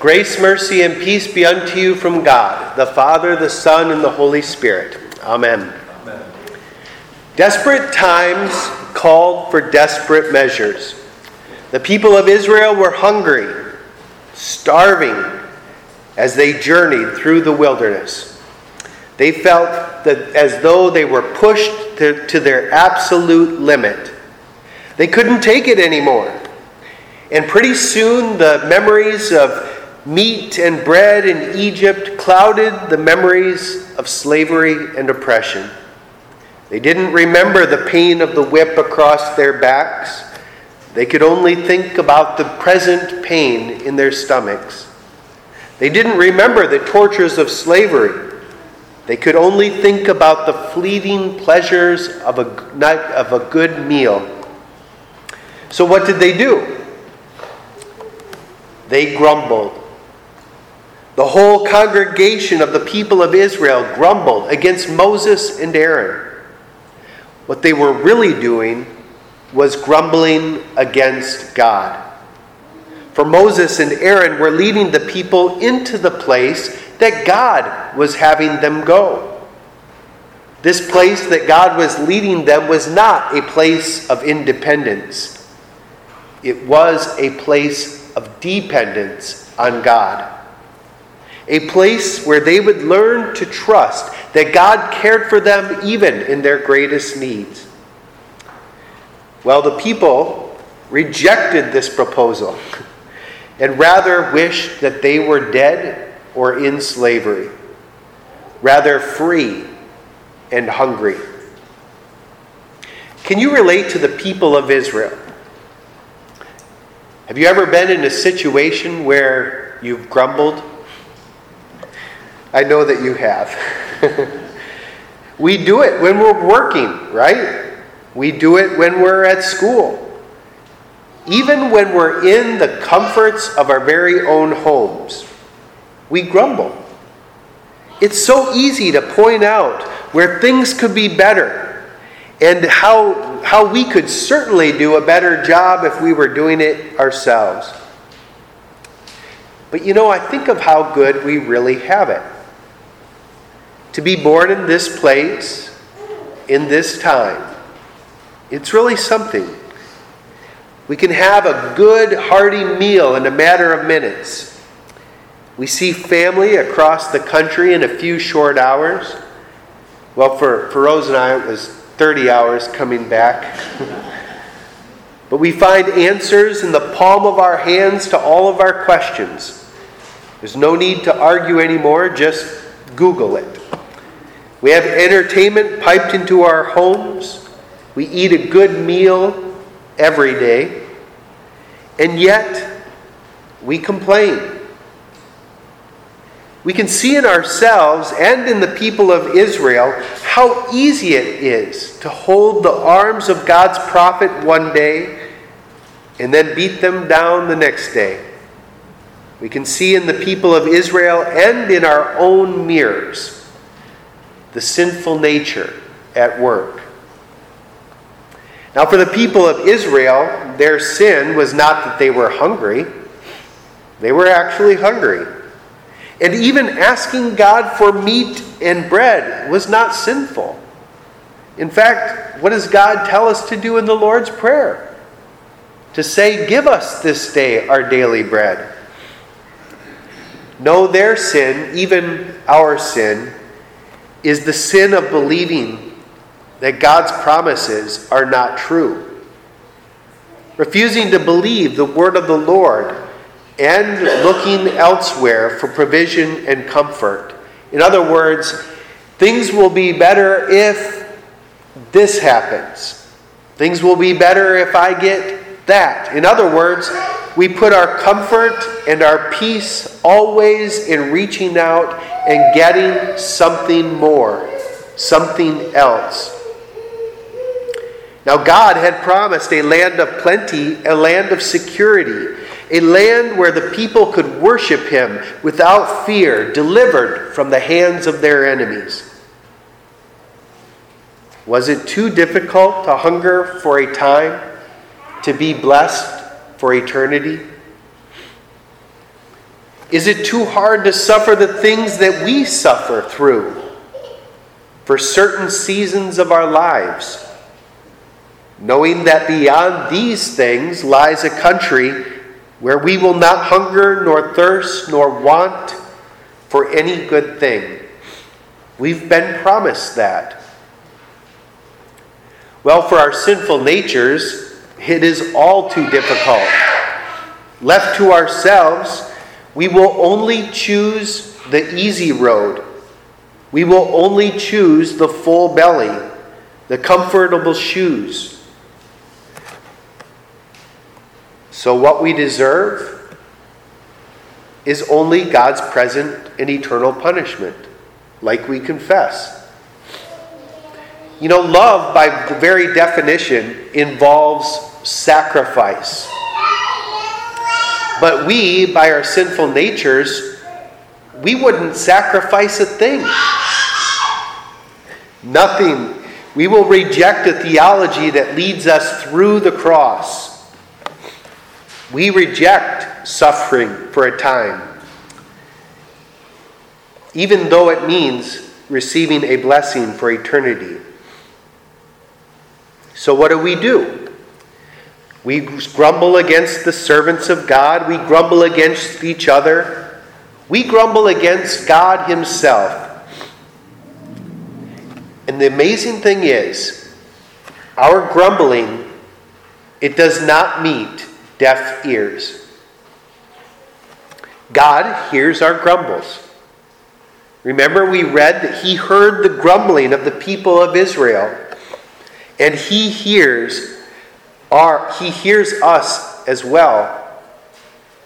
Grace, mercy, and peace be unto you from God, the Father, the Son, and the Holy Spirit. Amen. Amen. Desperate times called for desperate measures. The people of Israel were hungry, starving, as they journeyed through the wilderness. They felt that as though they were pushed to, to their absolute limit. They couldn't take it anymore. And pretty soon the memories of meat and bread in Egypt clouded the memories of slavery and oppression. They didn't remember the pain of the whip across their backs. They could only think about the present pain in their stomachs. They didn't remember the tortures of slavery. They could only think about the fleeting pleasures of a, of a good meal. So, what did they do? They grumbled. The whole congregation of the people of Israel grumbled against Moses and Aaron. What they were really doing was grumbling against God. For Moses and Aaron were leading the people into the place that God was having them go. This place that God was leading them was not a place of independence, it was a place of dependence on God a place where they would learn to trust that God cared for them even in their greatest needs. Well, the people rejected this proposal and rather wished that they were dead or in slavery, rather free and hungry. Can you relate to the people of Israel? Have you ever been in a situation where you've grumbled I know that you have. we do it when we're working, right? We do it when we're at school. Even when we're in the comforts of our very own homes, we grumble. It's so easy to point out where things could be better and how, how we could certainly do a better job if we were doing it ourselves. But you know, I think of how good we really have it to be born in this place, in this time. It's really something. We can have a good, hearty meal in a matter of minutes. We see family across the country in a few short hours. Well, for, for Rose and I, it was 30 hours coming back. but we find answers in the palm of our hands to all of our questions. There's no need to argue anymore, just Google it. We have entertainment piped into our homes. We eat a good meal every day. And yet, we complain. We can see in ourselves and in the people of Israel how easy it is to hold the arms of God's prophet one day and then beat them down the next day. We can see in the people of Israel and in our own mirrors the sinful nature at work. Now, for the people of Israel, their sin was not that they were hungry, they were actually hungry. And even asking God for meat and bread was not sinful. In fact, what does God tell us to do in the Lord's Prayer? To say, Give us this day our daily bread. No, their sin, even our sin, is the sin of believing that God's promises are not true. Refusing to believe the word of the Lord and looking elsewhere for provision and comfort. In other words, things will be better if this happens. Things will be better if I get that. In other words, we put our comfort and our peace always in reaching out and getting something more, something else. Now, God had promised a land of plenty, a land of security, a land where the people could worship Him without fear, delivered from the hands of their enemies. Was it too difficult to hunger for a time, to be blessed for eternity? Is it too hard to suffer the things that we suffer through for certain seasons of our lives? Knowing that beyond these things lies a country where we will not hunger, nor thirst, nor want for any good thing. We've been promised that. Well, for our sinful natures, it is all too difficult. Left to ourselves, we will only choose the easy road. We will only choose the full belly, the comfortable shoes. So, what we deserve is only God's present and eternal punishment, like we confess. You know, love, by very definition, involves sacrifice. But we, by our sinful natures, we wouldn't sacrifice a thing. Nothing. We will reject a theology that leads us through the cross. We reject suffering for a time, even though it means receiving a blessing for eternity. So, what do we do? We grumble against the servants of God. We grumble against each other. We grumble against God Himself. And the amazing thing is, our grumbling, it does not meet deaf ears. God hears our grumbles. Remember, we read that He heard the grumbling of the people of Israel, and He hears our, he hears us as well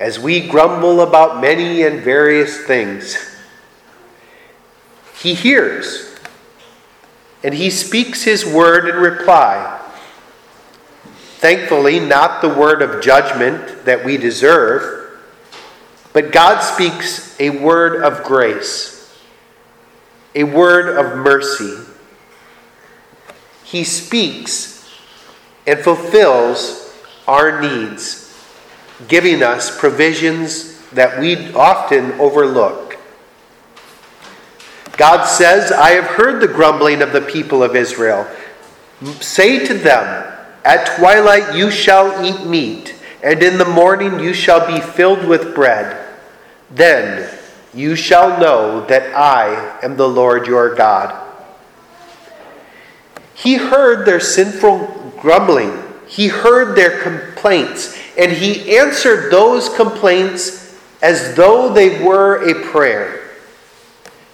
as we grumble about many and various things. He hears and he speaks his word in reply. Thankfully, not the word of judgment that we deserve, but God speaks a word of grace, a word of mercy. He speaks and fulfills our needs, giving us provisions that we often overlook. God says, I have heard the grumbling of the people of Israel. Say to them, At twilight you shall eat meat, and in the morning you shall be filled with bread. Then you shall know that I am the Lord your God. He heard their sinful grumbling. He heard their complaints, and he answered those complaints as though they were a prayer.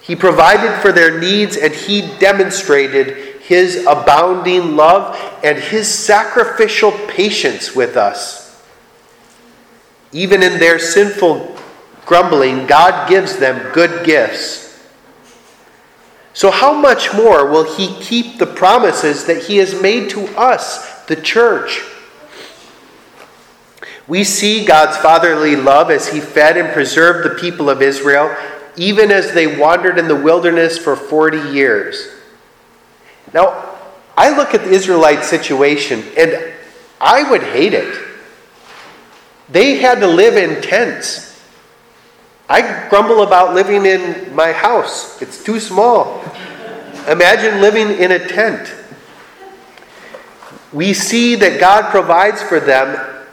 He provided for their needs, and he demonstrated his abounding love and his sacrificial patience with us. Even in their sinful grumbling, God gives them good gifts. So, how much more will He keep the promises that He has made to us, the church? We see God's fatherly love as He fed and preserved the people of Israel, even as they wandered in the wilderness for 40 years. Now, I look at the Israelite situation and I would hate it. They had to live in tents. I grumble about living in my house, it's too small. Imagine living in a tent. We see that God provides for them,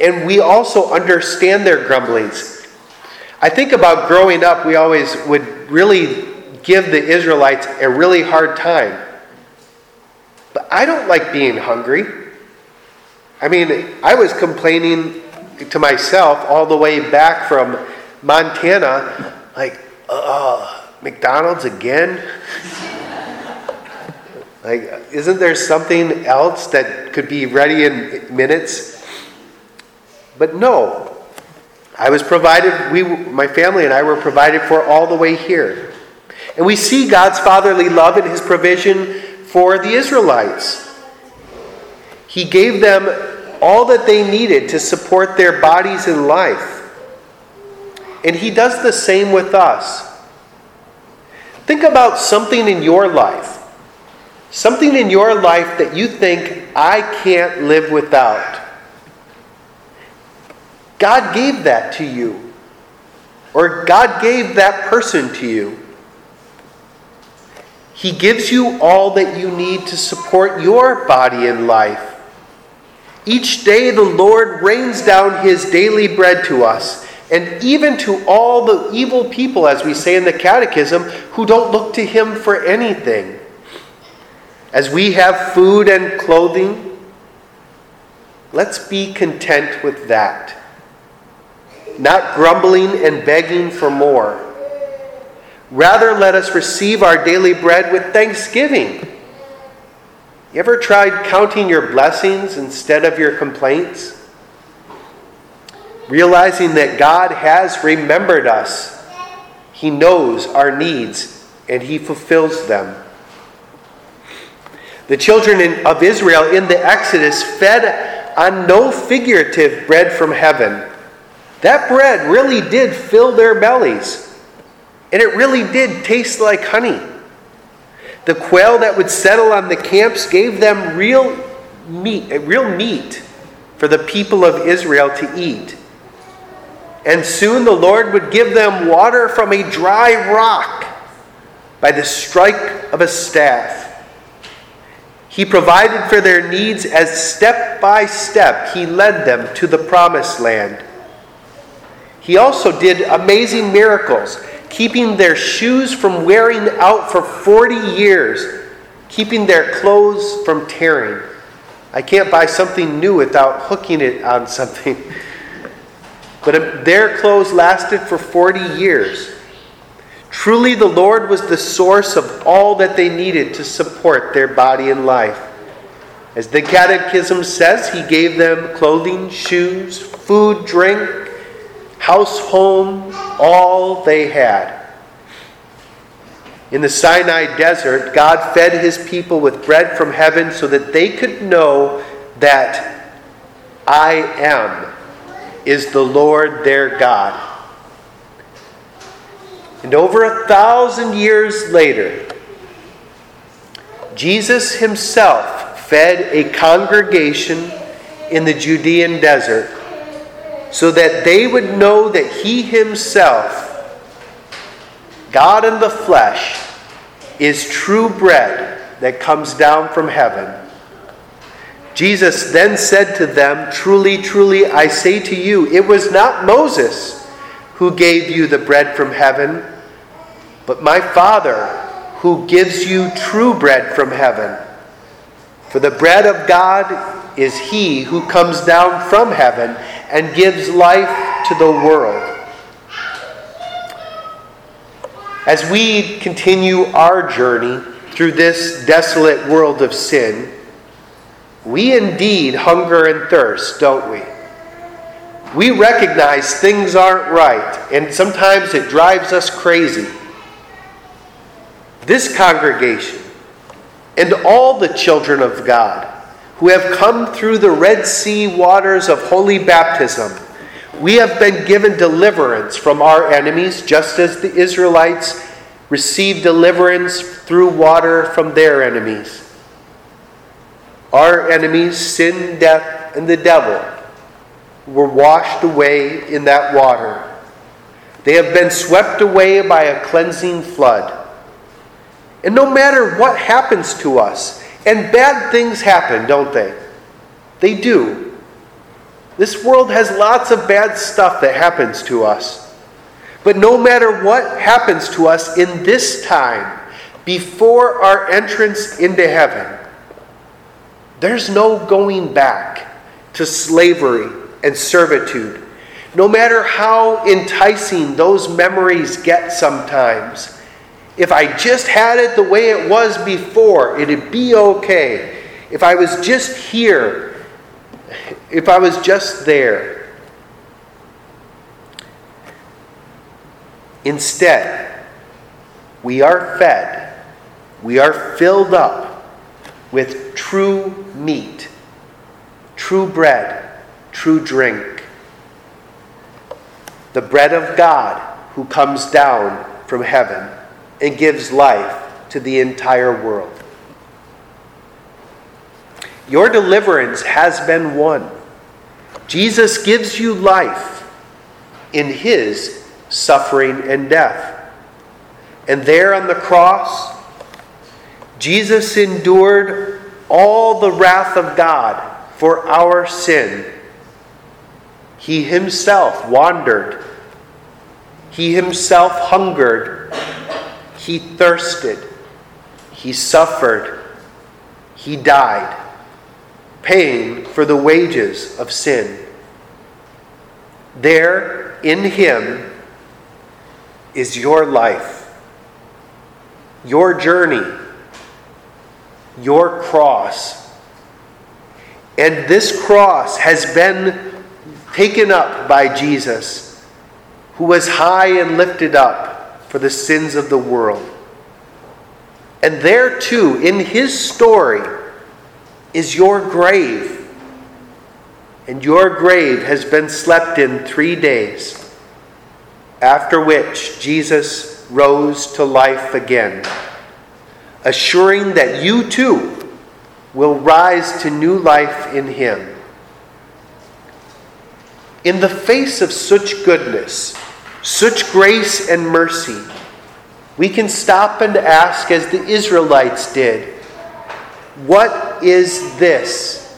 and we also understand their grumblings. I think about growing up, we always would really give the Israelites a really hard time. But I don't like being hungry. I mean, I was complaining to myself all the way back from Montana, like, uh, McDonald's again? like, isn't there something else that could be ready in minutes? But no. I was provided, we, my family and I were provided for all the way here. And we see God's fatherly love and his provision for the Israelites. He gave them all that they needed to support their bodies and life. And He does the same with us. Think about something in your life. Something in your life that you think, I can't live without. God gave that to you. or God gave that person to you. He gives you all that you need to support your body and life. Each day, the Lord rains down his daily bread to us, and even to all the evil people, as we say in the Catechism, who don't look to him for anything. As we have food and clothing, let's be content with that, not grumbling and begging for more. Rather, let us receive our daily bread with thanksgiving. You ever tried counting your blessings instead of your complaints? Realizing that God has remembered us, He knows our needs, and He fulfills them. The children of Israel in the Exodus fed on no figurative bread from heaven. That bread really did fill their bellies. And it really did taste like honey. The quail that would settle on the camps gave them real meat, real meat for the people of Israel to eat. And soon the Lord would give them water from a dry rock by the strike of a staff. He provided for their needs as step by step he led them to the promised land. He also did amazing miracles keeping their shoes from wearing out for 40 years, keeping their clothes from tearing. I can't buy something new without hooking it on something. But their clothes lasted for 40 years. Truly, the Lord was the source of all that they needed to support their body and life. As the Catechism says, He gave them clothing, shoes, food, drink, house, home, all they had. In the Sinai desert, God fed his people with bread from heaven so that they could know that I am is the Lord their God. And over a thousand years later, Jesus himself fed a congregation in the Judean desert so that they would know that he himself, God in the flesh, is true bread that comes down from heaven. Jesus then said to them, Truly, truly, I say to you, it was not Moses who gave you the bread from heaven, but my Father who gives you true bread from heaven. For the bread of God is he who comes down from heaven and gives life to the world. As we continue our journey through this desolate world of sin, we indeed hunger and thirst, don't we? We recognize things aren't right, and sometimes it drives us crazy. This congregation and all the children of God who have come through the Red Sea waters of holy baptism, we have been given deliverance from our enemies, just as the Israelites received deliverance through water from their enemies. Our enemies, sin, death, and the devil, were washed away in that water. They have been swept away by a cleansing flood. And no matter what happens to us, and bad things happen, don't they? They do. This world has lots of bad stuff that happens to us. But no matter what happens to us in this time, before our entrance into heaven, there's no going back to slavery and servitude. No matter how enticing those memories get sometimes, if I just had it the way it was before, it'd be okay. If I was just here, if I was just there. Instead, we are fed, we are filled up with true meat, true bread, true drink. The bread of God who comes down from heaven and gives life to the entire world. Your deliverance has been won. Jesus gives you life in his suffering, and death. And there on the cross, Jesus endured all the wrath of God for our sin. He himself wandered. He himself hungered. He thirsted. He suffered. He died, paying for the wages of sin. There, in him, is your life, your journey, your cross. And this cross has been taken up by Jesus, who was high and lifted up for the sins of the world. And there too, in his story, is your grave. And your grave has been slept in three days, after which Jesus rose to life again, assuring that you too will rise to new life in him. In the face of such goodness, such grace and mercy, we can stop and ask, as the Israelites did, What is this?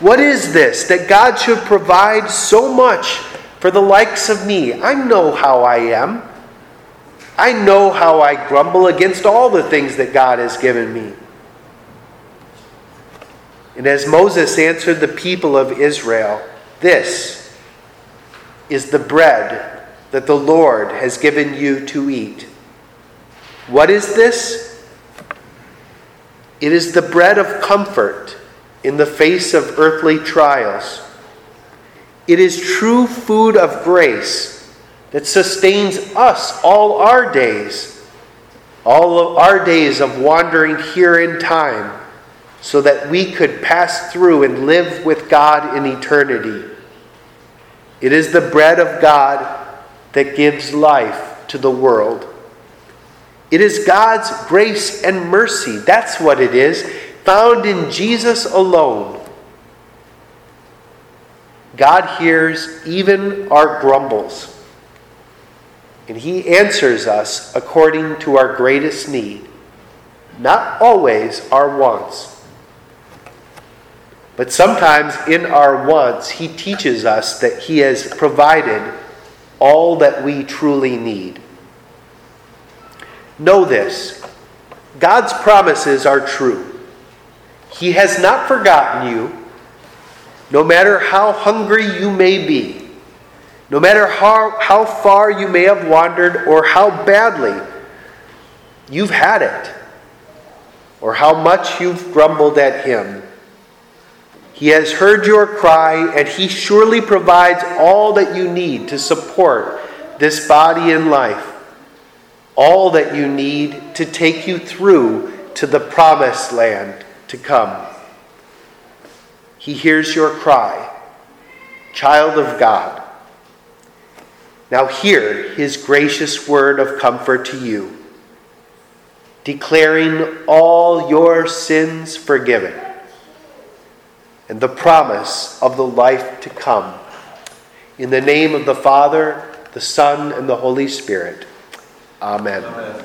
What is this that God should provide so much for the likes of me? I know how I am. I know how I grumble against all the things that God has given me. And as Moses answered the people of Israel, This is the bread that the Lord has given you to eat. What is this? It is the bread of comfort in the face of earthly trials. It is true food of grace that sustains us all our days, all of our days of wandering here in time, so that we could pass through and live with God in eternity. It is the bread of God that gives life to the world. It is God's grace and mercy. That's what it is, found in Jesus alone. God hears even our grumbles, and He answers us according to our greatest need, not always our wants. But sometimes in our wants, He teaches us that He has provided all that we truly need. Know this God's promises are true. He has not forgotten you, no matter how hungry you may be, no matter how, how far you may have wandered or how badly you've had it, or how much you've grumbled at Him. He has heard your cry, and He surely provides all that you need to support this body and life, all that you need to take you through to the promised land to come. He hears your cry, child of God. Now hear His gracious word of comfort to you, declaring all your sins forgiven and the promise of the life to come. In the name of the Father, the Son, and the Holy Spirit. Amen. Amen.